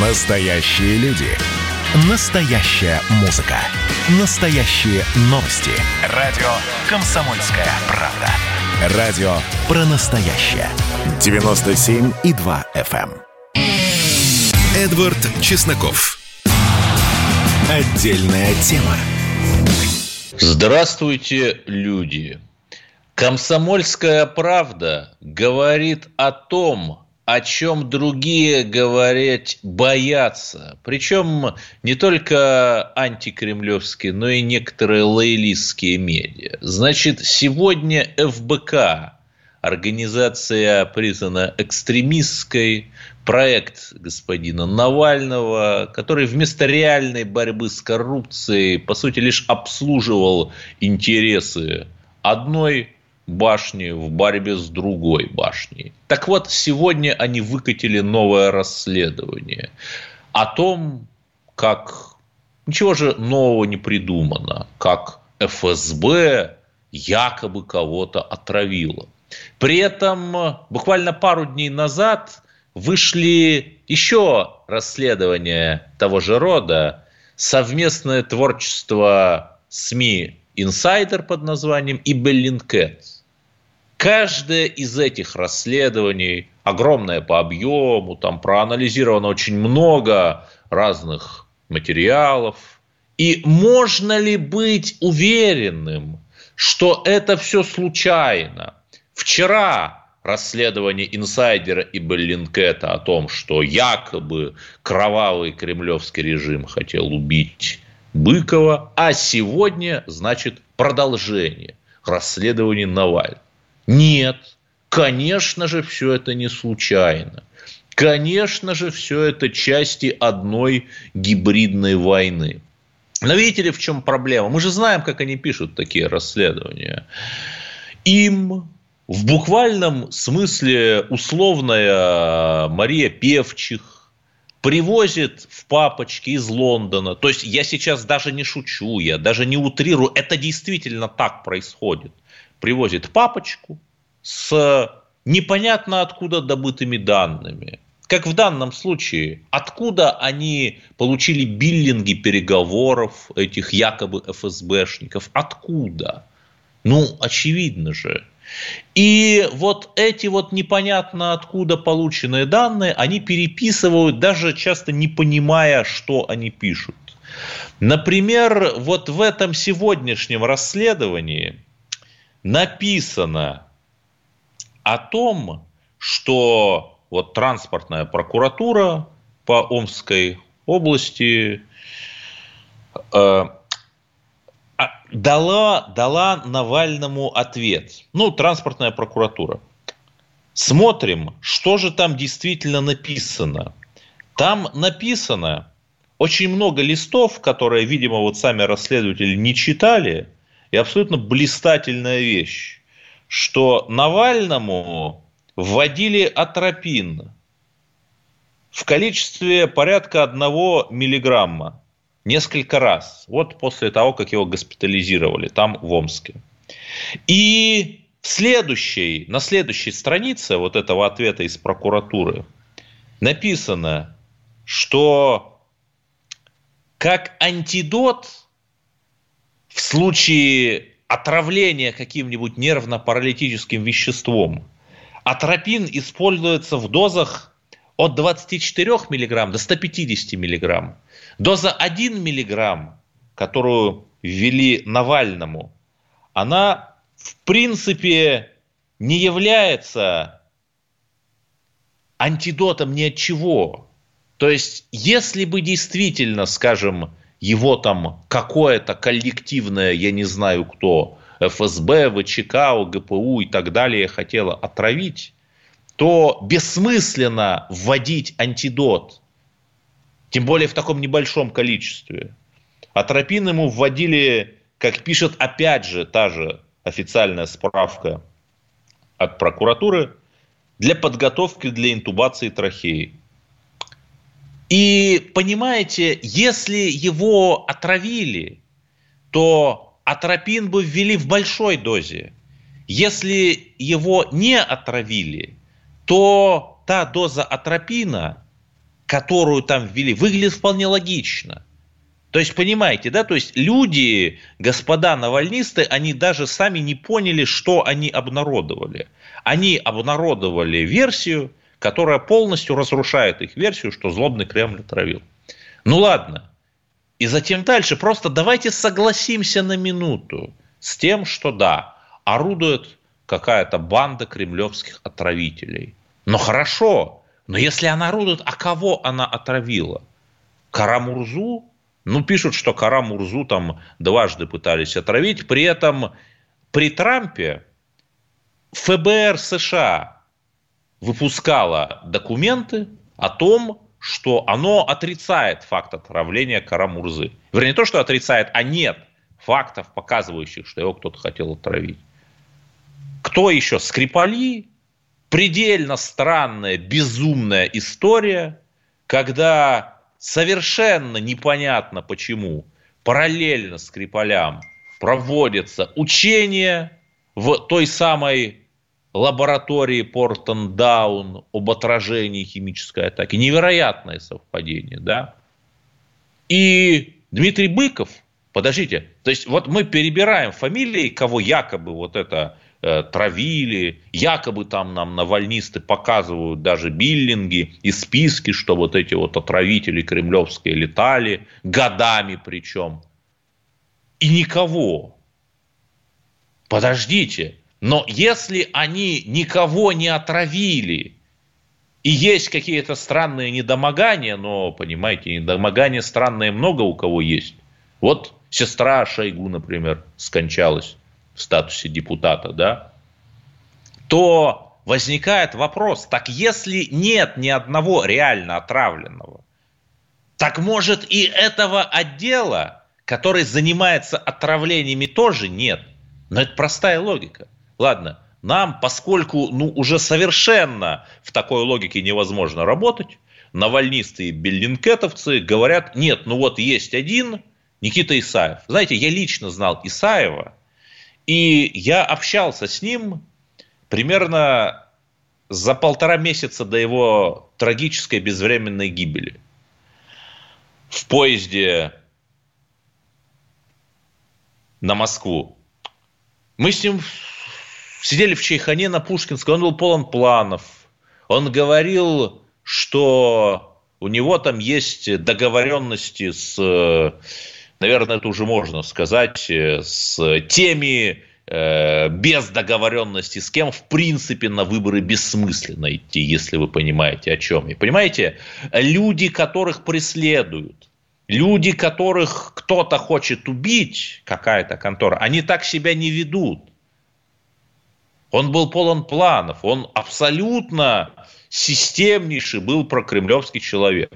Настоящие люди. Настоящая музыка. Настоящие новости. Радио «Комсомольская правда». Радио про настоящее. 97,2 FM. эм. Эдвард Чесноков. Отдельная тема. Здравствуйте, люди. Комсомольская правда говорит о том, о чем другие говорить боятся. Причем не только антикремлевские, но и некоторые лоялистские медиа. Значит, сегодня ФБК, организация признана экстремистской, проект господина Навального, который вместо реальной борьбы с коррупцией, по сути, лишь обслуживал интересы одной башни в борьбе с другой башней. Так вот, сегодня они выкатили новое расследование о том, как ничего же нового не придумано, как ФСБ якобы кого-то отравило. При этом буквально пару дней назад вышли еще расследования того же рода, совместное творчество СМИ «Insider» под названием и «Bellingcat». Каждое из этих расследований, огромное по объему, там проанализировано очень много разных материалов. И можно ли быть уверенным, что это все случайно? Вчера расследование инсайдера и Беллинкета о том, что якобы кровавый кремлевский режим хотел убить Быкова, а сегодня, значит, продолжение расследования Навального. Нет, конечно же, все это не случайно. Конечно же, все это части одной гибридной войны. Но видите ли, в чем проблема? Мы же знаем, как они пишут такие расследования. Им в буквальном смысле условная Мария Певчих привозит в папочке из Лондона. То есть я сейчас даже не шучу, я даже не утрирую. Это действительно так происходит – привозит папочку с непонятно откуда добытыми данными. Как в данном случае, откуда они получили биллинги переговоров этих якобы ФСБшников? Откуда? Ну, очевидно же. И вот эти вот непонятно откуда полученные данные, они переписывают, даже часто не понимая, что они пишут. Например, вот в этом сегодняшнем расследовании написано о том, что вот транспортная прокуратура по Омской области э, а, дала, дала Навальному ответ. Ну, транспортная прокуратура. Смотрим, что же там действительно написано. Там написано очень много листов, которые, видимо, вот сами расследователи не читали – и абсолютно блистательная вещь, что Навальному вводили атропин в количестве порядка одного миллиграмма несколько раз. Вот после того, как его госпитализировали там в Омске. И в следующей, на следующей странице вот этого ответа из прокуратуры написано, что как антидот в случае отравления каким-нибудь нервно-паралитическим веществом, атропин используется в дозах от 24 мг до 150 мг. Доза 1 мг, которую ввели Навальному, она в принципе не является антидотом ни от чего. То есть, если бы действительно, скажем, его там какое-то коллективное, я не знаю кто, ФСБ, ВЧК, ОГПУ и так далее хотело отравить, то бессмысленно вводить антидот, тем более в таком небольшом количестве. Атропин ему вводили, как пишет опять же та же официальная справка от прокуратуры, для подготовки для интубации трахеи. И понимаете, если его отравили, то атропин бы ввели в большой дозе. Если его не отравили, то та доза атропина которую там ввели, выглядит вполне логично. То есть, понимаете, да, то есть люди, господа навальнисты, они даже сами не поняли, что они обнародовали. Они обнародовали версию, которая полностью разрушает их версию, что злобный Кремль отравил. Ну ладно. И затем дальше. Просто давайте согласимся на минуту с тем, что да, орудует какая-то банда кремлевских отравителей. Но хорошо, но если она орудует, а кого она отравила? Карамурзу? Ну, пишут, что Карамурзу там дважды пытались отравить. При этом при Трампе ФБР США выпускала документы о том, что оно отрицает факт отравления Карамурзы. Вернее, не то, что отрицает, а нет фактов, показывающих, что его кто-то хотел отравить. Кто еще? Скрипали? Предельно странная, безумная история, когда совершенно непонятно почему параллельно Скрипалям проводятся учения в той самой лаборатории Портон-Даун об отражении химической атаки. Невероятное совпадение, да? И Дмитрий Быков, подождите, то есть вот мы перебираем фамилии, кого якобы вот это э, травили, якобы там нам навальнисты показывают даже биллинги и списки, что вот эти вот отравители кремлевские летали, годами причем. И никого. Подождите, но если они никого не отравили, и есть какие-то странные недомогания, но, понимаете, недомогания странные много у кого есть. Вот сестра Шойгу, например, скончалась в статусе депутата, да, то возникает вопрос, так если нет ни одного реально отравленного, так может и этого отдела, который занимается отравлениями, тоже нет. Но это простая логика. Ладно, нам, поскольку ну, уже совершенно в такой логике невозможно работать, навальнисты и беллинкетовцы говорят, нет, ну вот есть один, Никита Исаев. Знаете, я лично знал Исаева, и я общался с ним примерно за полтора месяца до его трагической безвременной гибели. В поезде на Москву. Мы с ним сидели в Чайхане на Пушкинской, он был полон планов. Он говорил, что у него там есть договоренности с, наверное, это уже можно сказать, с теми э, без договоренности, с кем в принципе на выборы бессмысленно идти, если вы понимаете о чем я. Понимаете, люди, которых преследуют, люди, которых кто-то хочет убить, какая-то контора, они так себя не ведут. Он был полон планов, он абсолютно системнейший был прокремлевский человек.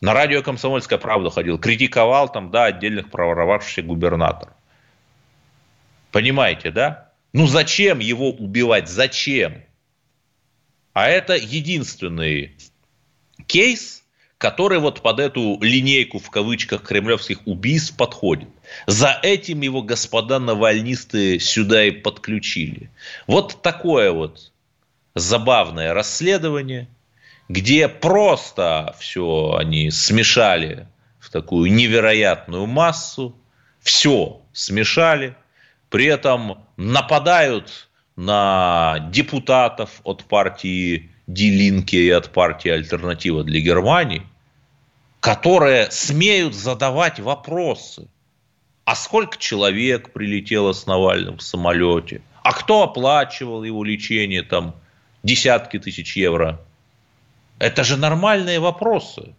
На радио «Комсомольская правда» ходил, критиковал там, да, отдельных проворовавшихся губернаторов. Понимаете, да? Ну зачем его убивать? Зачем? А это единственный кейс, который вот под эту линейку в кавычках кремлевских убийств подходит. За этим его господа навальнисты сюда и подключили. Вот такое вот забавное расследование, где просто все они смешали в такую невероятную массу, все смешали, при этом нападают на депутатов от партии Дилинки и от партии «Альтернатива для Германии», которые смеют задавать вопросы. А сколько человек прилетело с Навальным в самолете? А кто оплачивал его лечение, там, десятки тысяч евро? Это же нормальные вопросы.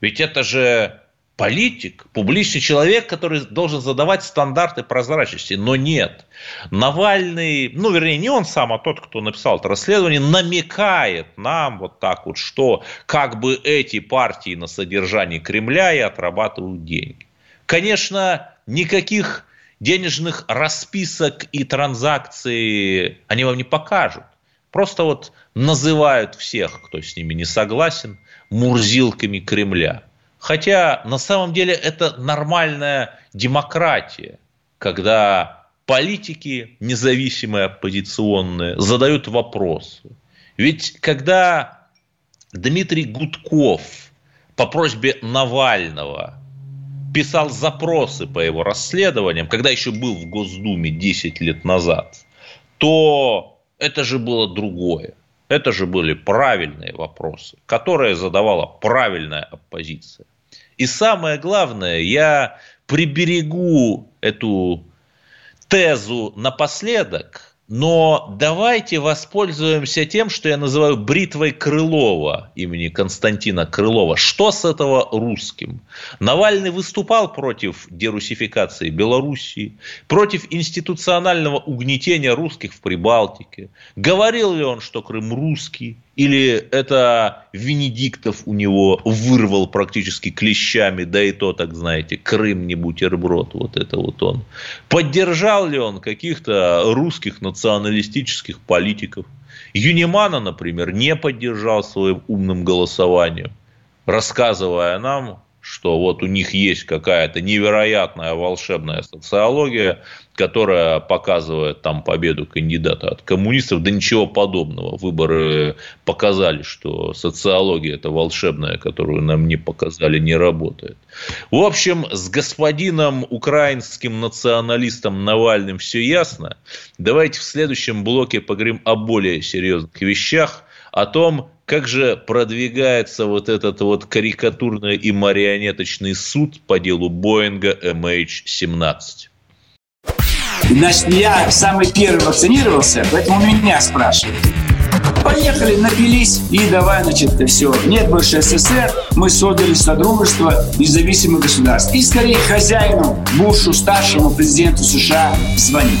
Ведь это же политик, публичный человек, который должен задавать стандарты прозрачности. Но нет. Навальный, ну, вернее, не он сам, а тот, кто написал это расследование, намекает нам вот так вот, что как бы эти партии на содержании Кремля и отрабатывают деньги. Конечно, никаких денежных расписок и транзакций они вам не покажут. Просто вот называют всех, кто с ними не согласен, мурзилками Кремля – Хотя на самом деле это нормальная демократия, когда политики, независимые оппозиционные, задают вопросы. Ведь когда Дмитрий Гудков по просьбе Навального писал запросы по его расследованиям, когда еще был в Госдуме 10 лет назад, то это же было другое. Это же были правильные вопросы, которые задавала правильная оппозиция. И самое главное, я приберегу эту тезу напоследок – но давайте воспользуемся тем, что я называю бритвой Крылова имени Константина Крылова. Что с этого русским? Навальный выступал против дерусификации Белоруссии, против институционального угнетения русских в Прибалтике. Говорил ли он, что Крым русский? Или это Венедиктов у него вырвал практически клещами, да и то, так знаете, Крым не бутерброд, вот это вот он. Поддержал ли он каких-то русских националистических политиков? Юнимана, например, не поддержал своим умным голосованием, рассказывая нам, что вот у них есть какая-то невероятная волшебная социология, которая показывает там победу кандидата от коммунистов. Да ничего подобного. Выборы показали, что социология это волшебная, которую нам не показали, не работает. В общем, с господином украинским националистом Навальным все ясно. Давайте в следующем блоке поговорим о более серьезных вещах, о том, как же продвигается вот этот вот карикатурный и марионеточный суд по делу Боинга MH17? Значит, я самый первый вакцинировался, поэтому меня спрашивают. Поехали, напились и давай, значит, все. Нет больше СССР, мы создали Содружество независимых государств. И скорее хозяину, Бушу, старшему президенту США звонить.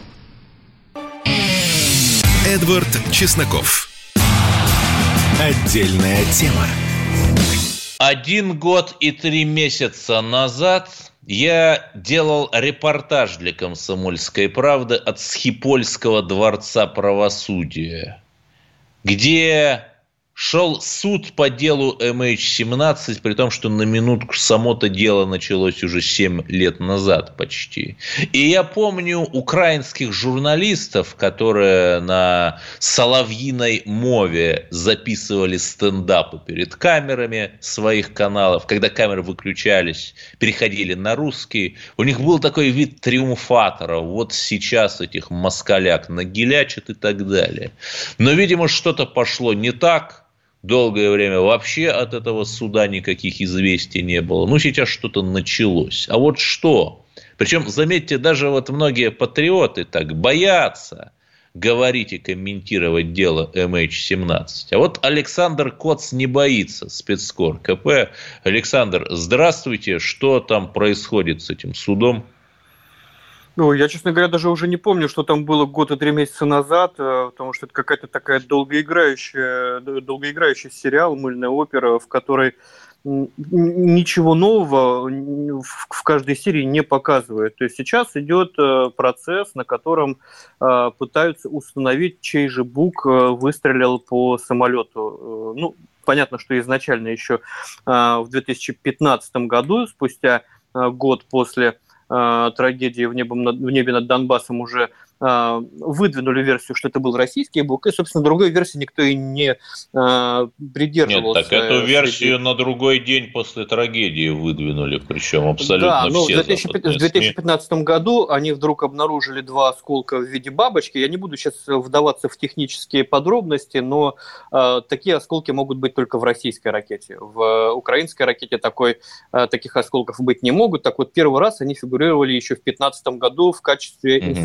Эдвард Чесноков. Отдельная тема. Один год и три месяца назад я делал репортаж для «Комсомольской правды» от Схипольского дворца правосудия, где шел суд по делу MH17, при том, что на минутку само-то дело началось уже 7 лет назад почти. И я помню украинских журналистов, которые на соловьиной мове записывали стендапы перед камерами своих каналов. Когда камеры выключались, переходили на русский. У них был такой вид триумфатора. Вот сейчас этих москаляк нагилячат и так далее. Но, видимо, что-то пошло не так – долгое время вообще от этого суда никаких известий не было. Ну, сейчас что-то началось. А вот что? Причем, заметьте, даже вот многие патриоты так боятся говорить и комментировать дело MH17. А вот Александр Коц не боится, спецкор КП. Александр, здравствуйте. Что там происходит с этим судом? Ну, я, честно говоря, даже уже не помню, что там было год и три месяца назад, э, потому что это какая-то такая долгоиграющая, долгоиграющий сериал, мыльная опера, в которой ничего нового в каждой серии не показывает. То есть сейчас идет э, процесс, на котором э, пытаются установить, чей же Бук выстрелил по самолету. Ну, понятно, что изначально еще в 2015 году, спустя год после трагедии в, небе над Донбассом уже выдвинули версию, что это был российский БУК, и, собственно, другой версии никто и не а, придерживался. Нет, так эту версию на другой день после трагедии выдвинули, причем абсолютно да, ну, все. В 2015, в 2015 году они вдруг обнаружили два осколка в виде бабочки. Я не буду сейчас вдаваться в технические подробности, но э, такие осколки могут быть только в российской ракете. В украинской ракете такой, э, таких осколков быть не могут. Так вот, первый раз они фигурировали еще в 2015 году в качестве mm-hmm.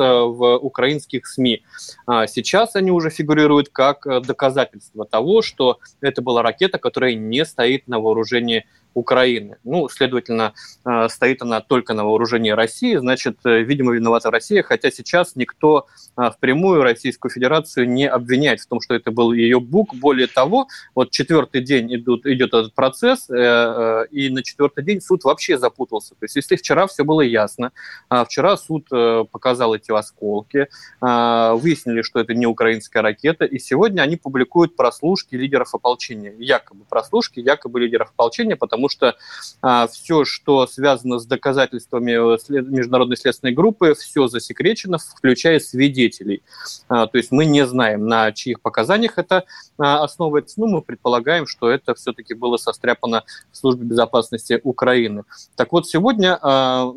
Информвброса в украинских СМИ. А сейчас они уже фигурируют как э, доказательство того, что это была ракета, которая не стоит на вооружении Украины. Ну, следовательно, э, стоит она только на вооружении России, значит, э, видимо, виновата Россия, хотя сейчас никто э, впрямую Российскую Федерацию не обвиняет в том, что это был ее бук. Более того, вот четвертый день идут, идет этот процесс, и на четвертый день суд вообще запутался. То есть, если вчера все было ясно, а вчера суд показал эти осколки, выяснили, что это не украинская ракета, и сегодня они публикуют прослушки лидеров ополчения. Якобы прослушки, якобы лидеров ополчения, потому потому что а, все, что связано с доказательствами э, международной следственной группы, все засекречено, включая свидетелей. А, то есть мы не знаем, на чьих показаниях это а, основывается. Ну, мы предполагаем, что это все-таки было состряпано в службе безопасности Украины. Так вот, сегодня а,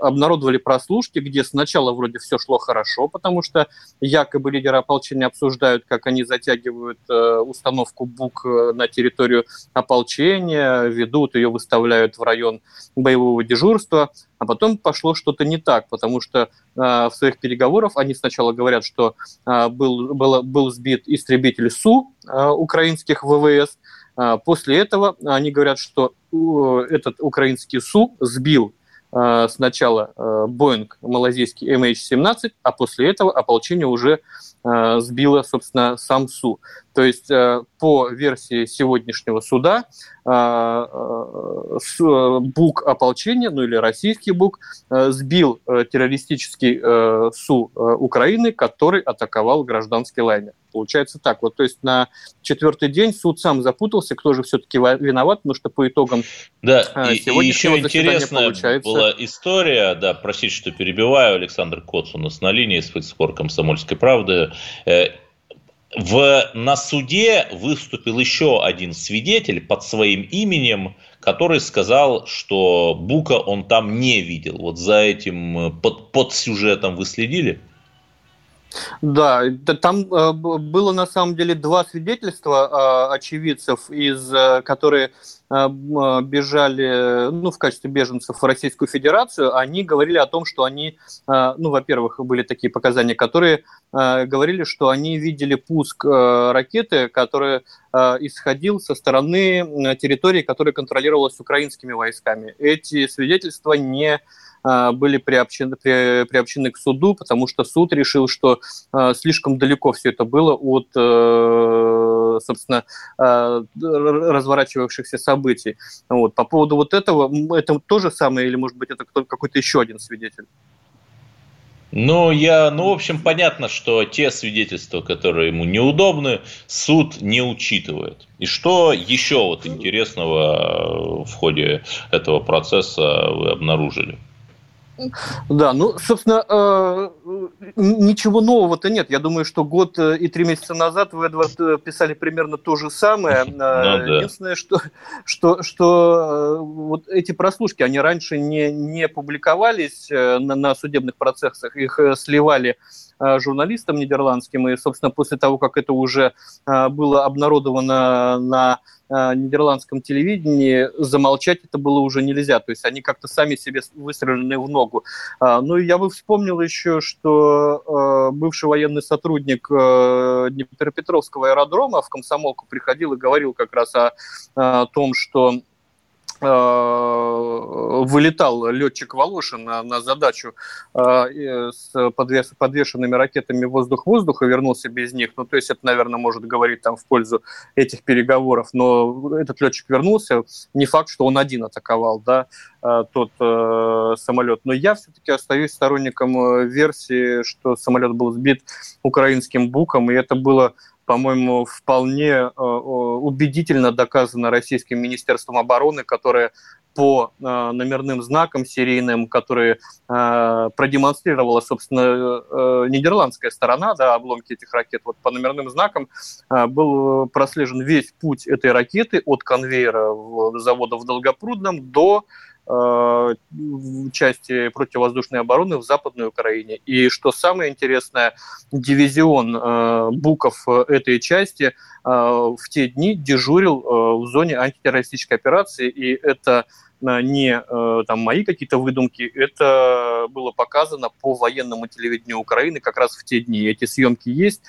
обнародовали прослушки, где сначала вроде все шло хорошо, потому что якобы лидеры ополчения обсуждают, как они затягивают э, установку БУК э, на территорию ополчения, ведут, ее выставляют в район боевого дежурства, а потом пошло что-то не так, потому что э, в своих переговорах они сначала говорят, что э, был, был, был сбит истребитель Су э, украинских ВВС, э, после этого они говорят, что э, этот украинский Су сбил сначала Боинг малазийский MH17, а после этого ополчение уже э, сбило, собственно, сам Су. То есть по версии сегодняшнего суда БУК ополчения, ну или российский БУК, сбил террористический Су Украины, который атаковал гражданский лайнер. Получается так. Вот, то есть на четвертый день суд сам запутался, кто же все-таки виноват, потому что по итогам да, и, и еще интересная получается... была история, да, простите, что перебиваю, Александр Коц у нас на линии с спор комсомольской правды. Э, в, на суде выступил еще один свидетель под своим именем, который сказал, что Бука он там не видел. Вот за этим э, под, под сюжетом вы следили? Да, там э, было на самом деле два свидетельства э, очевидцев, из, э, которые бежали, ну, в качестве беженцев в Российскую Федерацию, они говорили о том, что они, ну, во-первых, были такие показания, которые говорили, что они видели пуск ракеты, которая исходил со стороны территории, которая контролировалась украинскими войсками. Эти свидетельства не а, были приобщены, при, приобщены к суду, потому что суд решил, что а, слишком далеко все это было от, э, собственно, а, разворачивавшихся событий. Вот. По поводу вот этого, это то же самое или, может быть, это какой-то еще один свидетель? Ну, я, ну, в общем, понятно, что те свидетельства, которые ему неудобны, суд не учитывает. И что еще вот интересного в ходе этого процесса вы обнаружили? Да, ну, собственно, э, ничего нового-то нет. Я думаю, что год э, и три месяца назад вы, Эдвард, э, писали примерно то же самое. Ну, да. Единственное, что, что, что вот эти прослушки, они раньше не, не публиковались на, на судебных процессах, их сливали журналистам нидерландским, и, собственно, после того, как это уже было обнародовано на Э, нидерландском телевидении замолчать это было уже нельзя. То есть они как-то сами себе выстрелили в ногу. Ну и я бы вспомнил еще, что э, бывший военный сотрудник э, Днепропетровского аэродрома в комсомолку приходил и говорил как раз о, том, что Э, вылетал летчик Волошин на, на задачу э, с подвес, подвешенными ракетами воздух-воздух и вернулся без них. Ну, то есть это, наверное, может говорить там в пользу этих переговоров. Но этот летчик вернулся. Не факт, что он один атаковал, да, э, тот э, самолет. Но я все-таки остаюсь сторонником версии, что самолет был сбит украинским буком, и это было по-моему, вполне э, убедительно доказано Российским Министерством обороны, которое по э, номерным знакам серийным, которые э, продемонстрировала, собственно, нидерландская сторона, да, обломки этих ракет. Вот по номерным знакам был прослежен весь путь этой ракеты от конвейера завода в Долгопрудном до части противовоздушной обороны в Западной Украине. И что самое интересное, дивизион э, Буков этой части э, в те дни дежурил в зоне антитеррористической операции, и это не там мои какие-то выдумки, это было показано по военному телевидению Украины как раз в те дни. Эти съемки есть,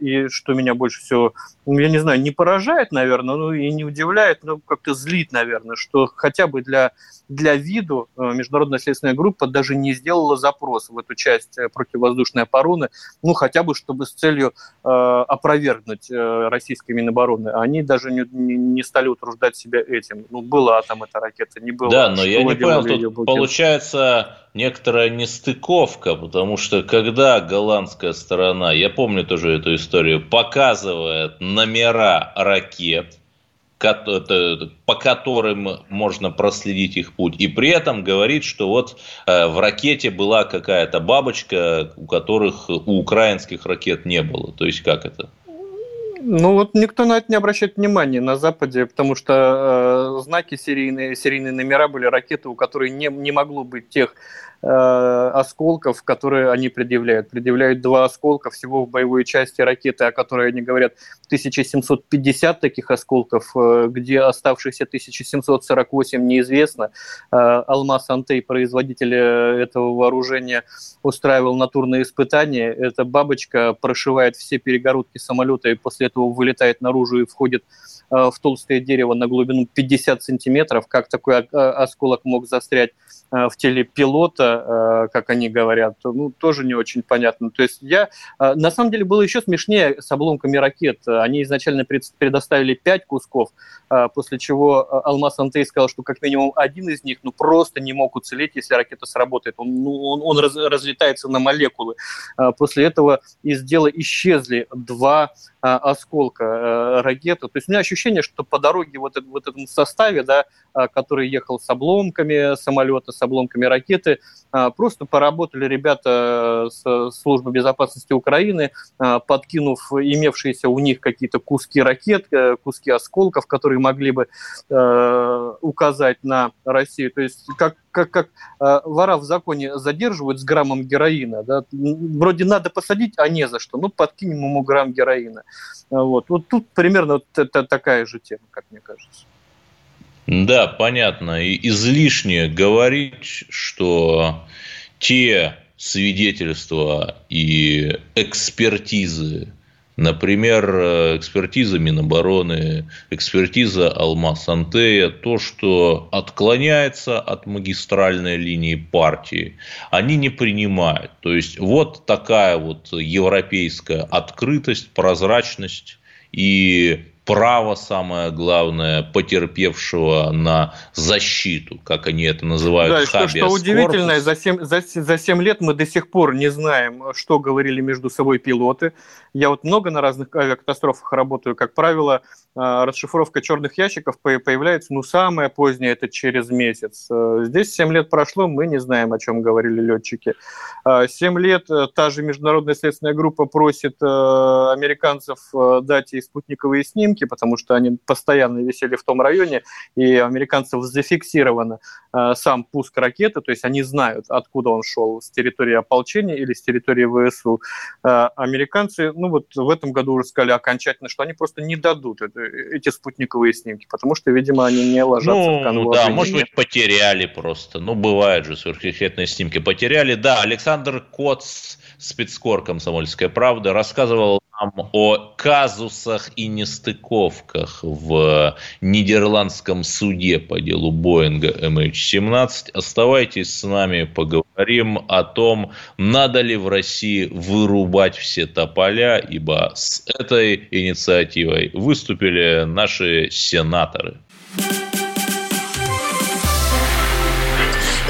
и что меня больше всего, ну, я не знаю, не поражает, наверное, ну и не удивляет, но как-то злит, наверное, что хотя бы для для виду э, международная следственная группа даже не сделала запрос в эту часть э, противовоздушной обороны, ну, хотя бы чтобы с целью э, опровергнуть э, российской Минобороны. Они даже не, не, не стали утруждать себя этим. Ну, была там эта ракета, не было. Да, но я не понял, тут получается некоторая нестыковка, потому что когда голландская сторона, я помню тоже эту историю, показывает номера ракет, по которым можно проследить их путь. И при этом говорит, что вот э, в ракете была какая-то бабочка, у которых у украинских ракет не было. То есть как это? Ну вот никто на это не обращает внимания на Западе, потому что э, знаки серийные, серийные номера были ракеты, у которой не, не могло быть тех осколков, которые они предъявляют. Предъявляют два осколка всего в боевой части ракеты, о которой они говорят 1750 таких осколков, э, где оставшиеся 1748 неизвестно. Э, Алмаз Антей, производитель этого вооружения, устраивал натурные испытания. Эта бабочка прошивает все перегородки самолета и после этого вылетает наружу и входит в толстое дерево на глубину 50 сантиметров. Как такой осколок мог застрять в теле пилота, Э, как они говорят, ну, тоже не очень понятно. То есть я... Э, на самом деле было еще смешнее с обломками ракет. Они изначально предоставили пять кусков, э, после чего Алмаз Антей сказал, что как минимум один из них ну, просто не мог уцелеть, если ракета сработает. Он, ну, он, он раз, разлетается на молекулы. После этого из дела исчезли два осколка ракеты. То есть у меня ощущение, что по дороге вот, вот этом составе, да, который ехал с обломками самолета, с обломками ракеты, а, просто поработали ребята с службы безопасности Украины, а, подкинув имевшиеся у них какие-то куски ракет, э, куски осколков, которые могли бы э, указать на Россию. То есть как, как, как э, вора в законе задерживают с граммом героина. Да? Вроде надо посадить, а не за что. Ну, подкинем ему грамм героина. Вот, вот тут примерно вот это такая же тема, как мне кажется. Да, понятно. И излишне говорить, что те свидетельства и экспертизы, например, экспертиза Минобороны, экспертиза Алмаз Антея, то, что отклоняется от магистральной линии партии, они не принимают. То есть вот такая вот европейская открытость, прозрачность и право, самое главное, потерпевшего на защиту, как они это называют. Да, что, что удивительно, за 7, за, за 7 лет мы до сих пор не знаем, что говорили между собой пилоты. Я вот много на разных авиакатастрофах работаю. Как правило, а, расшифровка черных ящиков появляется, ну, самое позднее, это через месяц. Э, здесь 7 лет прошло, мы не знаем, о чем говорили летчики. 7 а, лет э, та же международная следственная группа просит э, американцев дать ей спутниковые снимки, снимки, потому что они постоянно висели в том районе, и у американцев зафиксировано э, сам пуск ракеты, то есть они знают, откуда он шел, с территории ополчения или с территории ВСУ. Э, американцы, ну вот в этом году уже сказали окончательно, что они просто не дадут это, эти спутниковые снимки, потому что, видимо, они не ложатся ну, в канву. Да, может быть, потеряли просто. Ну, бывают же сверхъестественные снимки. Потеряли. Да, Александр Коц, спецкор «Комсомольская правда», рассказывал нам о казусах и нестыковках в нидерландском суде по делу Боинга MH17. Оставайтесь с нами, поговорим о том, надо ли в России вырубать все тополя, ибо с этой инициативой выступили наши сенаторы.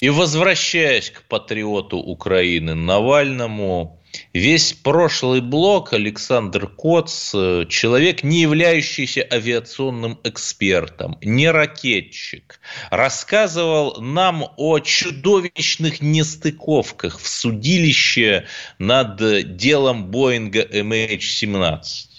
И возвращаясь к патриоту Украины Навальному, Весь прошлый блок Александр Коц, э, человек, не являющийся авиационным экспертом, не ракетчик, рассказывал нам о чудовищных нестыковках в судилище над делом Боинга MH17.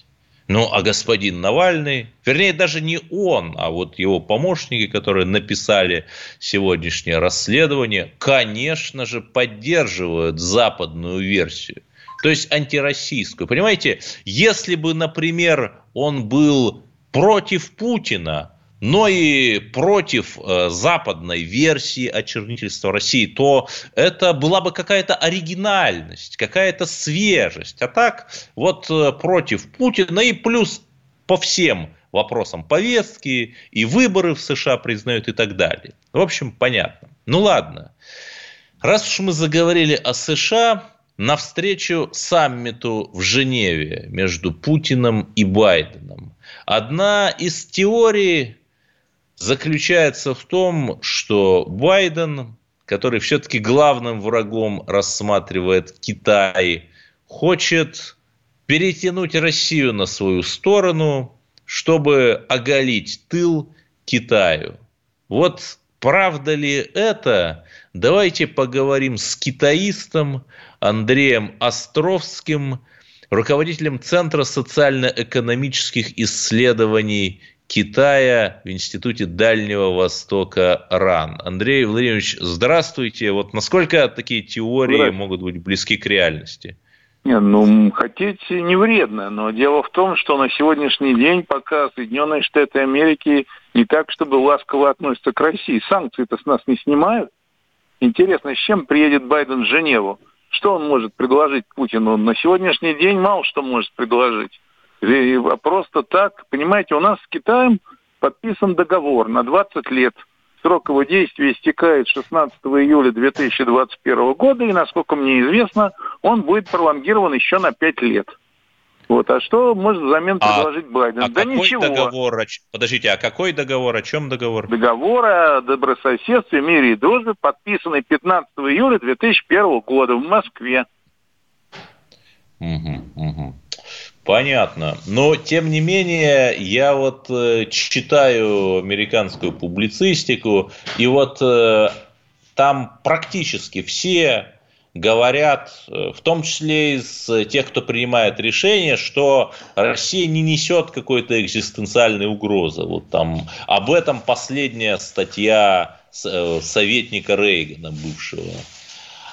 Ну, а господин Навальный, вернее, даже не он, а вот его помощники, которые написали сегодняшнее расследование, конечно же, поддерживают западную версию – то есть антироссийскую. Понимаете, если бы, например, он был против Путина, но и против э, западной версии очернительства России, то это была бы какая-то оригинальность, какая-то свежесть. А так вот э, против Путина и плюс по всем вопросам повестки и выборы в США признают и так далее. В общем, понятно. Ну ладно. Раз уж мы заговорили о США, навстречу саммиту в Женеве между Путиным и Байденом. Одна из теорий заключается в том, что Байден, который все-таки главным врагом рассматривает Китай, хочет перетянуть Россию на свою сторону, чтобы оголить тыл Китаю. Вот правда ли это? Давайте поговорим с китаистом, Андреем Островским, руководителем Центра социально-экономических исследований Китая в Институте Дальнего Востока РАН. Андрей Владимирович, здравствуйте. Вот насколько такие теории могут быть близки к реальности? Не, ну, хотеть не вредно, но дело в том, что на сегодняшний день пока Соединенные Штаты Америки не так, чтобы ласково относятся к России. Санкции-то с нас не снимают. Интересно, с чем приедет Байден в Женеву? Что он может предложить Путину? На сегодняшний день мало что может предложить. И просто так, понимаете, у нас с Китаем подписан договор на 20 лет. Срок его действия истекает 16 июля 2021 года, и, насколько мне известно, он будет пролонгирован еще на 5 лет. Вот. А что может взамен а, предложить Байден? А да какой ничего. договор? Подождите, а какой договор? О чем договор? Договор о добрососедстве, мире и дружбе, подписанный 15 июля 2001 года в Москве. Угу, угу. Понятно. Но, тем не менее, я вот э, читаю американскую публицистику, и вот э, там практически все говорят, э, в том числе из тех, кто принимает решения, что Россия не несет какой-то экзистенциальной угрозы. Вот там об этом последняя статья э, советника Рейгана бывшего.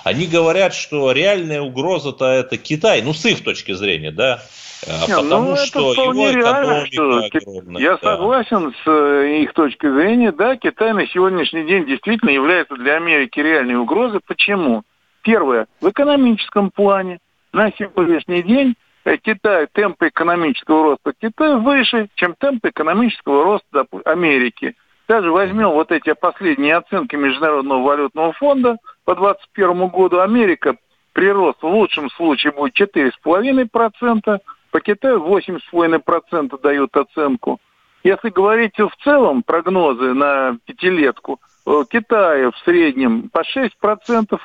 Они говорят, что реальная угроза-то это Китай, ну с их точки зрения, да, Не, потому ну, что это его реально, что огромная, Я да. согласен с э, их точки зрения, да, Китай на сегодняшний день действительно является для Америки реальной угрозой. Почему? Первое, в экономическом плане на сегодняшний день э, Китай, темпы экономического роста Китая выше, чем темпы экономического роста Америки. Даже возьмем вот эти последние оценки Международного валютного фонда по 2021 году. Америка прирост в лучшем случае будет 4,5%, по Китаю 8,5% дают оценку. Если говорить в целом прогнозы на пятилетку, в Китае в среднем по 6%,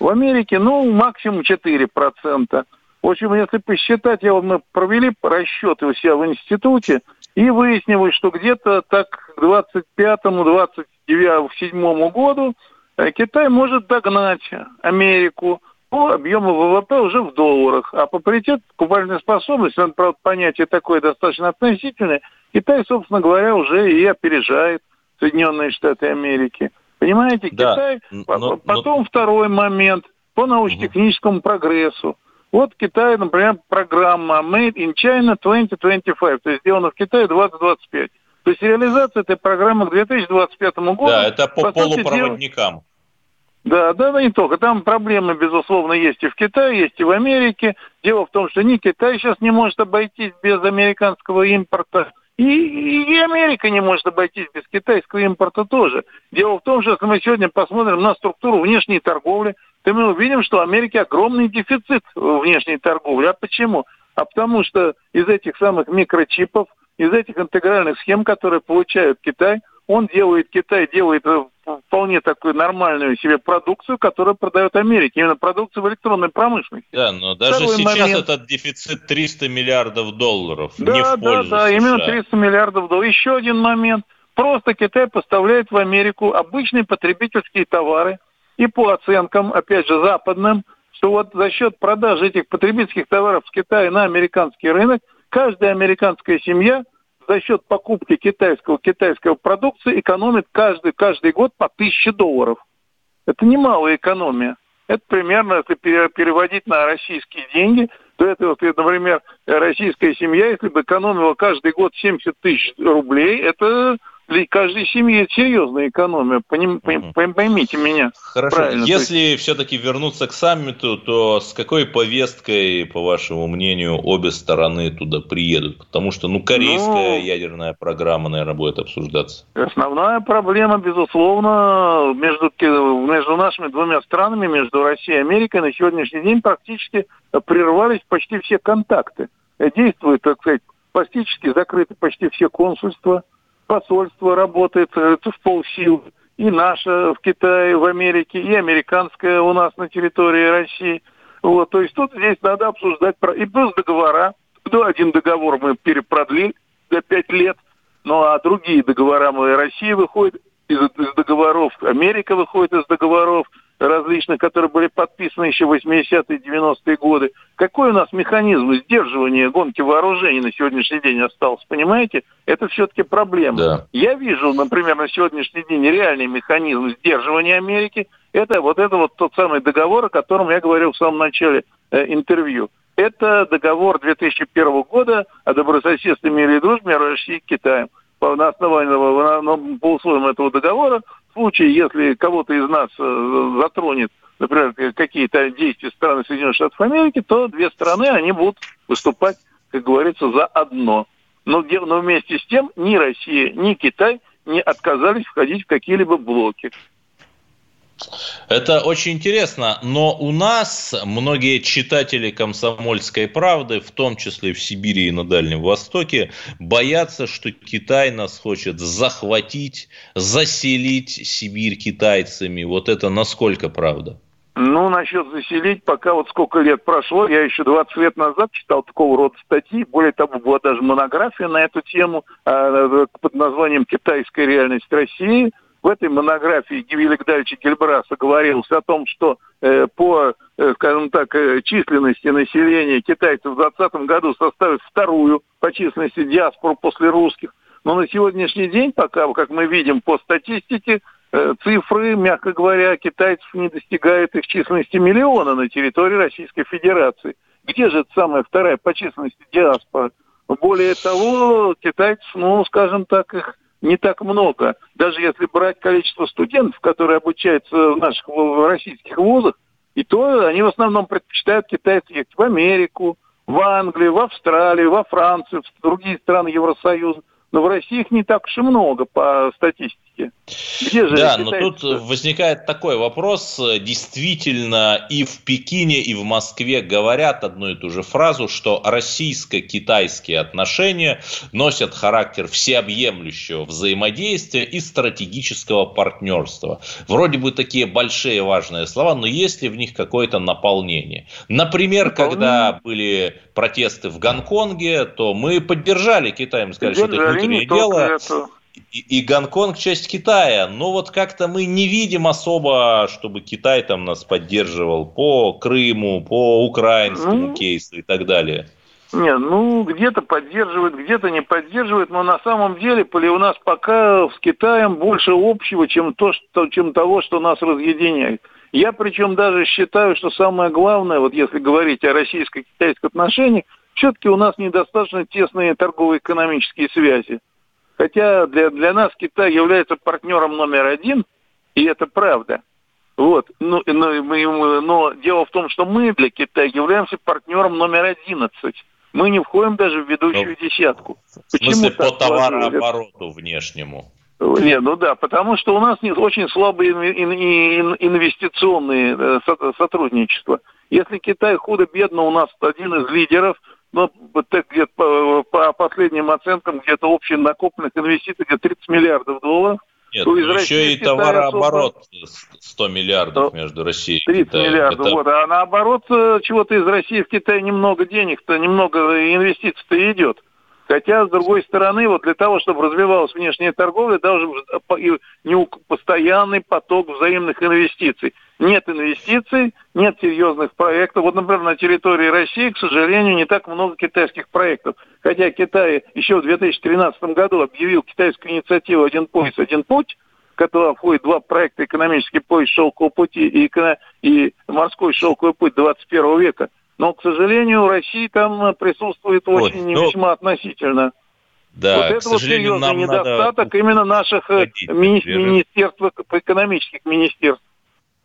в Америке, ну, максимум 4%. В общем, если посчитать, я вот мы провели расчеты у себя в институте, и выяснилось, что где-то так к 25-27 году э, Китай может догнать Америку по объему ВВП уже в долларах. А по паритету покупательной способности, это, правда, понятие такое достаточно относительное, Китай, собственно говоря, уже и опережает Соединенные Штаты Америки. Понимаете, да, Китай. Но, Потом но... второй момент по научно-техническому угу. прогрессу. Вот Китай, например, программа Made in China 2025, то есть сделано в Китае 2025. То есть реализация этой программы к 2025 году... Да, это по, по полупроводникам. Дел... Да, да, да, не только. Там проблемы, безусловно, есть и в Китае, есть и в Америке. Дело в том, что ни Китай сейчас не может обойтись без американского импорта, и, и Америка не может обойтись без китайского импорта тоже. Дело в том, что если мы сегодня посмотрим на структуру внешней торговли, то мы увидим, что в Америке огромный дефицит внешней торговли. А почему? А потому что из этих самых микрочипов, из этих интегральных схем, которые получают Китай, он делает, Китай делает вполне такую нормальную себе продукцию, которую продает Америка, именно продукцию в электронной промышленности. Да, но даже Второй сейчас момент. этот дефицит 300 миллиардов долларов да, не в пользу Да, да, США. именно 300 миллиардов долларов. Еще один момент. Просто Китай поставляет в Америку обычные потребительские товары, и по оценкам, опять же, западным, что вот за счет продажи этих потребительских товаров с Китая на американский рынок каждая американская семья за счет покупки китайского китайского продукции экономит каждый, каждый год по 1000 долларов. Это немалая экономия. Это примерно, если переводить на российские деньги, то это, вот, например, российская семья, если бы экономила каждый год 70 тысяч рублей, это для каждой семьи это серьезная экономия. Поним, угу. Поймите меня. Хорошо. Правильно. Если есть... все-таки вернуться к саммиту, то с какой повесткой, по вашему мнению, обе стороны туда приедут? Потому что, ну, корейская ну, ядерная программа, наверное, будет обсуждаться. Основная проблема, безусловно, между, между нашими двумя странами, между Россией и Америкой, на сегодняшний день практически прервались почти все контакты. Действуют, так сказать, практически закрыты почти все консульства посольство работает в полсил, и наше в Китае, в Америке, и американское у нас на территории России. Вот, то есть тут здесь надо обсуждать, и плюс договора. Ну, один договор мы перепродлили до пять лет, ну а другие договора мы Россия выходит из, из договоров, Америка выходит из договоров, различных, которые были подписаны еще в 80-е, 90-е годы. Какой у нас механизм сдерживания гонки вооружений на сегодняшний день остался, понимаете? Это все-таки проблема. Да. Я вижу, например, на сегодняшний день реальный механизм сдерживания Америки. Это вот это вот тот самый договор, о котором я говорил в самом начале э, интервью. Это договор 2001 года о добрососедстве, мире и дружбе между Россией и Китаем. На основании, на, на, по условиям этого договора случае, если кого-то из нас э, затронет, например, какие-то действия страны Соединенных Штатов Америки, то две страны, они будут выступать, как говорится, за одно. Но, но вместе с тем ни Россия, ни Китай не отказались входить в какие-либо блоки. Это очень интересно, но у нас многие читатели «Комсомольской правды», в том числе в Сибири и на Дальнем Востоке, боятся, что Китай нас хочет захватить, заселить Сибирь китайцами. Вот это насколько правда? Ну, насчет заселить, пока вот сколько лет прошло, я еще 20 лет назад читал такого рода статьи, более того, была даже монография на эту тему а, под названием «Китайская реальность России», в этой монографии Гивиля Гдальевича Гельбраса говорилось о том, что э, по, э, скажем так, э, численности населения китайцев в 2020 году составит вторую по численности диаспору после русских. Но на сегодняшний день, пока, как мы видим по статистике, э, цифры, мягко говоря, китайцев не достигают их численности миллиона на территории Российской Федерации. Где же самая вторая по численности диаспора? Более того, китайцев, ну, скажем так, их не так много. Даже если брать количество студентов, которые обучаются в наших в российских вузах, и то они в основном предпочитают китайцев ехать в Америку, в Англию, в Австралию, во Францию, в другие страны Евросоюза но в России их не так уж и много по статистике. Где же да, но тут возникает такой вопрос. Действительно, и в Пекине, и в Москве говорят одну и ту же фразу, что российско-китайские отношения носят характер всеобъемлющего взаимодействия и стратегического партнерства. Вроде бы такие большие важные слова, но есть ли в них какое-то наполнение? Например, наполнение. когда были протесты в Гонконге, то мы поддержали Китай, мы сказали, что это внутреннее дело. И, и Гонконг часть Китая. Но вот как-то мы не видим особо, чтобы Китай там нас поддерживал по Крыму, по украинскому ну, кейсу и так далее. Нет, ну где-то поддерживает, где-то не поддерживает, но на самом деле у нас пока с Китаем больше общего, чем, то, что, чем того, что нас разъединяет. Я причем даже считаю, что самое главное, вот если говорить о российско-китайских отношениях, все-таки у нас недостаточно тесные торгово-экономические связи. Хотя для, для нас Китай является партнером номер один, и это правда. Вот. Но, ну, но, мы, но дело в том, что мы для Китая являемся партнером номер одиннадцать. Мы не входим даже в ведущую ну, десятку. Почему в смысле, по товарообороту внешнему? Нет, ну да, потому что у нас нет очень слабые инвестиционные э, сотрудничества. Если Китай худо-бедно у нас один из лидеров, но так где по, по последним оценкам где-то общие накопленных инвестиций где 30 миллиардов долларов, Нет, то из еще России и товарооборот особо... 100 миллиардов между Россией и 30 Китаем. миллиардов, Это... вот. А наоборот, э, чего-то из России в Китай немного денег-то, немного инвестиций-то идет. Хотя, с другой стороны, вот для того, чтобы развивалась внешняя торговля, должен быть постоянный поток взаимных инвестиций. Нет инвестиций, нет серьезных проектов. Вот, например, на территории России, к сожалению, не так много китайских проектов. Хотя Китай еще в 2013 году объявил китайскую инициативу «Один пояс, один путь», которая входит два проекта «Экономический пояс шелкового пути» и, и «Морской шелковый путь 21 века». Но, к сожалению, России там присутствует очень Ой, ну, весьма относительно. Да, вот это вот серьезный недостаток надо... именно наших э, мини- министерств, экономических министерств.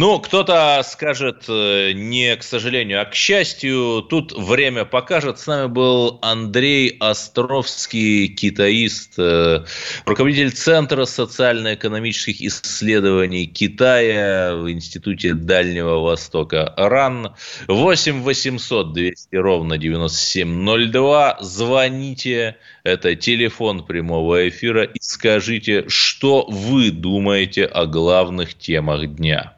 Ну, кто-то скажет э, не к сожалению, а к счастью. Тут время покажет. С нами был Андрей Островский, китаист, э, руководитель Центра социально-экономических исследований Китая в Институте Дальнего Востока РАН. 8 800 200 ровно 9702. Звоните. Это телефон прямого эфира. И скажите, что вы думаете о главных темах дня.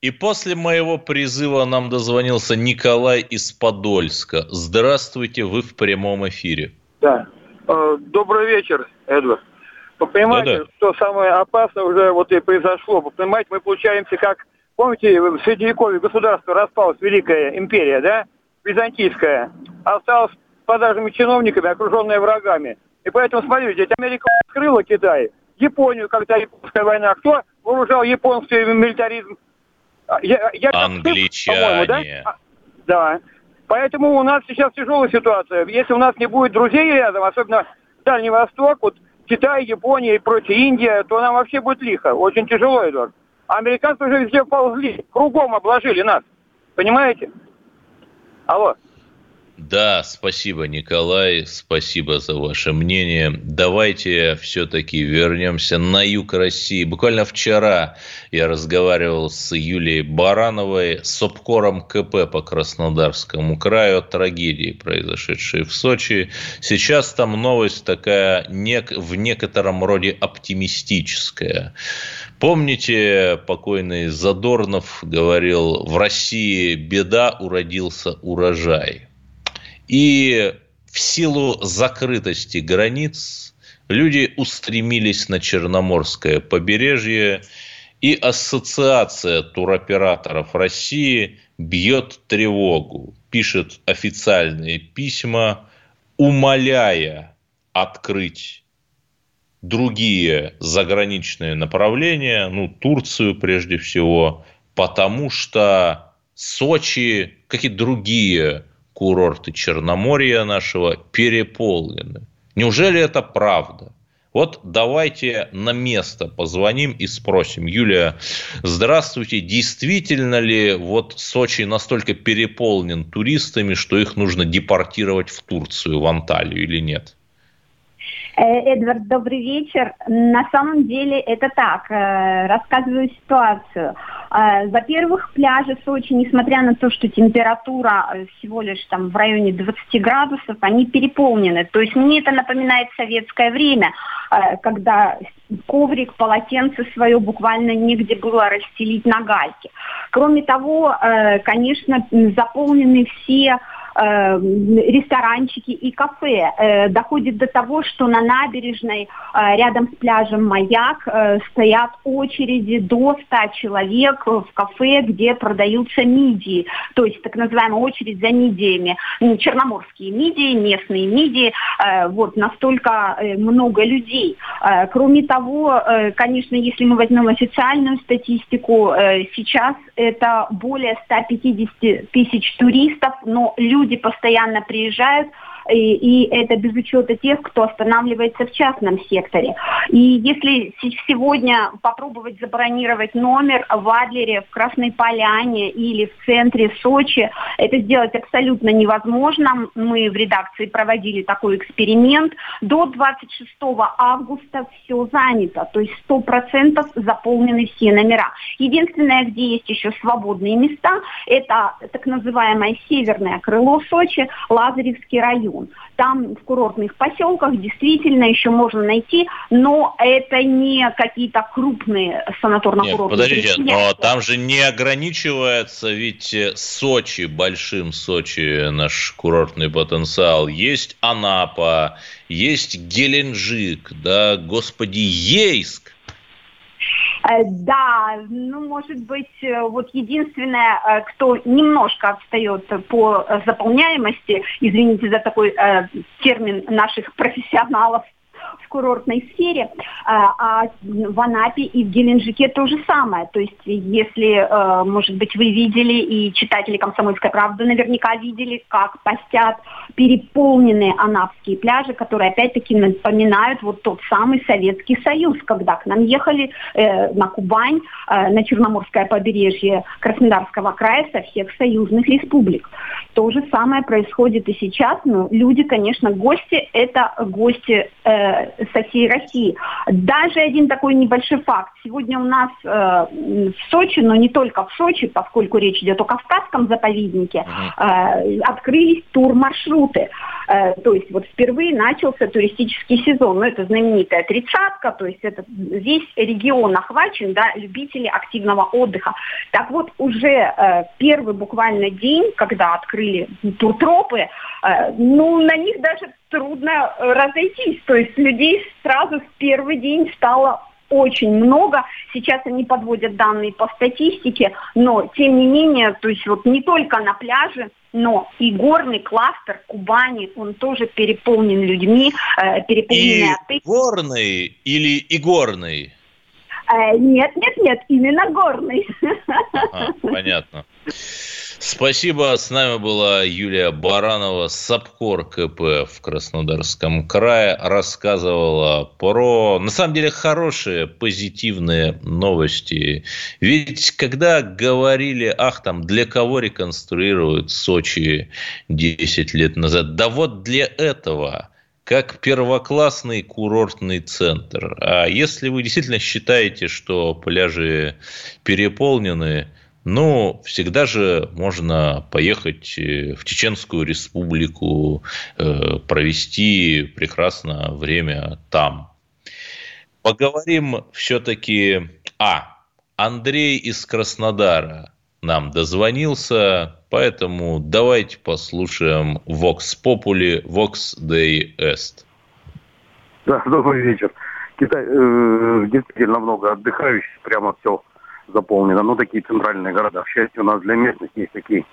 И после моего призыва нам дозвонился Николай из Подольска. Здравствуйте, вы в прямом эфире. Да. Э, добрый вечер, Эдвард. Вы понимаете, да -да. что самое опасное уже вот и произошло. Вы понимаете, мы получаемся как... Помните, в Средневековье государство распалось, Великая империя, да? Византийская. Осталась подажными чиновниками, окруженная врагами. И поэтому, смотрите, ведь Америка открыла Китай, Японию, когда японская война. Кто вооружал японский милитаризм? А, я, я Англичане. Да? Да. Поэтому у нас сейчас тяжелая ситуация. Если у нас не будет друзей рядом, особенно Дальний Восток, вот Китай, Япония и прочее, Индия, то нам вообще будет лихо. Очень тяжело, Эдуард. А американцы уже везде ползли, кругом обложили нас. Понимаете? Алло. Да, спасибо, Николай, спасибо за ваше мнение. Давайте все-таки вернемся на юг России. Буквально вчера я разговаривал с Юлией Барановой, с обкором КП по Краснодарскому краю о трагедии, произошедшей в Сочи. Сейчас там новость такая в некотором роде оптимистическая. Помните, покойный Задорнов говорил, в России беда, уродился урожай. И в силу закрытости границ люди устремились на Черноморское побережье, и Ассоциация туроператоров России бьет тревогу, пишет официальные письма, умоляя открыть другие заграничные направления, ну, Турцию прежде всего, потому что Сочи, как и другие курорты Черноморья нашего переполнены. Неужели это правда? Вот давайте на место позвоним и спросим. Юлия, здравствуйте. Действительно ли вот Сочи настолько переполнен туристами, что их нужно депортировать в Турцию, в Анталию или нет? Э, Эдвард, добрый вечер. На самом деле это так. Э, рассказываю ситуацию. Э, во-первых, пляжи Сочи, несмотря на то, что температура всего лишь там в районе 20 градусов, они переполнены. То есть мне это напоминает советское время, когда коврик, полотенце свое буквально негде было расстелить на гальке. Кроме того, конечно, заполнены все э, ресторанчики и кафе. Э, доходит до того, что на набережной э, рядом с пляжем Маяк э, стоят очереди до 100 человек в кафе, где продаются мидии, то есть так называемая очередь за мидиями. Черноморские мидии, местные мидии, вот настолько много людей. Кроме того, конечно, если мы возьмем официальную статистику, сейчас это более 150 тысяч туристов, но люди постоянно приезжают, и, и это без учета тех, кто останавливается в частном секторе. И если сегодня попробовать забронировать номер в Адлере, в Красной Поляне или в центре Сочи, это сделать абсолютно невозможно. Мы в редакции проводили такой эксперимент. До 26 августа все занято, то есть 100% заполнены все номера. Единственное, где есть еще свободные места, это так называемое северное крыло Сочи, Лазаревский район район. Там в курортных поселках действительно еще можно найти, но это не какие-то крупные санаторно-курортные Нет, подождите, но там же не ограничивается ведь Сочи, большим Сочи, наш курортный потенциал. Есть Анапа, есть Геленджик, да, господи, Ейск. Э, да, ну, может быть, э, вот единственное, э, кто немножко отстает по заполняемости, извините за такой термин наших профессионалов, курортной сфере, а, а в Анапе и в Геленджике то же самое. То есть если, э, может быть, вы видели, и читатели «Комсомольской правды» наверняка видели, как постят переполненные анапские пляжи, которые опять-таки напоминают вот тот самый Советский Союз, когда к нам ехали э, на Кубань, э, на Черноморское побережье Краснодарского края со всех союзных республик. То же самое происходит и сейчас. Но люди, конечно, гости – это гости э, со всей России. Даже один такой небольшой факт. Сегодня у нас э, в Сочи, но не только в Сочи, поскольку речь идет о Кавказском заповеднике, э, открылись турмаршруты. Э, то есть вот впервые начался туристический сезон. Ну, это знаменитая тридцатка, то есть это весь регион охвачен, да, любители активного отдыха. Так вот, уже э, первый буквально день, когда открыли туртропы, э, ну, на них даже трудно разойтись. То есть людей сразу в первый день стало очень много. Сейчас они подводят данные по статистике, но тем не менее, то есть вот не только на пляже, но и горный кластер Кубани, он тоже переполнен людьми, э, переполненный и горный или и горный? Э, нет, нет, нет, именно горный. Ага, понятно. Спасибо. С нами была Юлия Баранова, САПКОР КП в Краснодарском крае. Рассказывала про, на самом деле, хорошие, позитивные новости. Ведь когда говорили, ах, там, для кого реконструируют Сочи 10 лет назад, да вот для этого – как первоклассный курортный центр. А если вы действительно считаете, что пляжи переполнены, ну, всегда же можно поехать э, в Чеченскую республику, э, провести прекрасно время там. Поговорим все-таки... А, Андрей из Краснодара нам дозвонился, поэтому давайте послушаем Vox Populi, Vox Dei Est. Да, добрый вечер. Китай, э, действительно много отдыхающих, прямо все заполнено. Ну, такие центральные города. К счастью, у нас для местных есть такие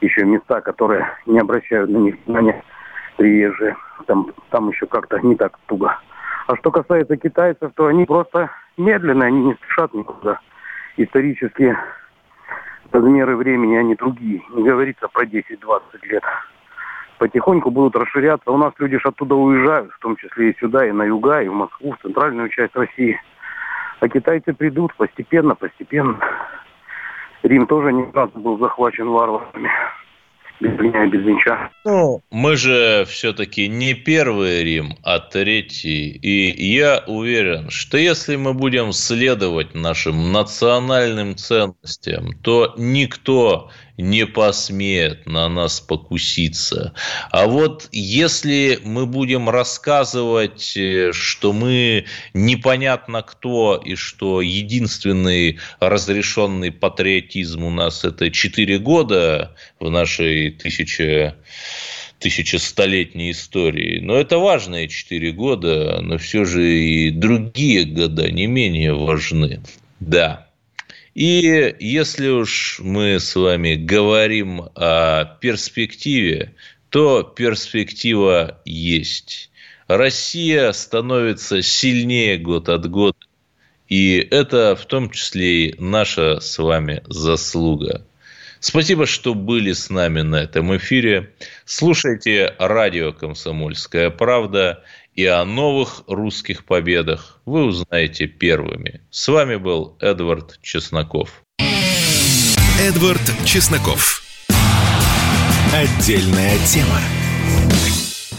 еще места, которые не обращают на них внимания приезжие. Там, там еще как-то не так туго. А что касается китайцев, то они просто медленные, они не спешат никуда. Исторически размеры времени, они другие. Не говорится про 10-20 лет. Потихоньку будут расширяться. У нас люди же оттуда уезжают, в том числе и сюда, и на юга, и в Москву, в центральную часть России. А китайцы придут постепенно, постепенно. Рим тоже не раз был захвачен варварами. Без меня, без венча. Ну, мы же все-таки не первый Рим, а третий. И я уверен, что если мы будем следовать нашим национальным ценностям, то никто не посмеет на нас покуситься. А вот если мы будем рассказывать, э, что мы непонятно кто и что единственный разрешенный патриотизм у нас это 4 года в нашей тысяче тысячестолетней истории. Но это важные четыре года, но все же и другие года не менее важны. Да. И если уж мы с вами говорим о перспективе, то перспектива есть. Россия становится сильнее год от года. И это в том числе и наша с вами заслуга. Спасибо, что были с нами на этом эфире. Слушайте радио «Комсомольская правда» и о новых русских победах вы узнаете первыми. С вами был Эдвард Чесноков. Эдвард Чесноков. Отдельная тема.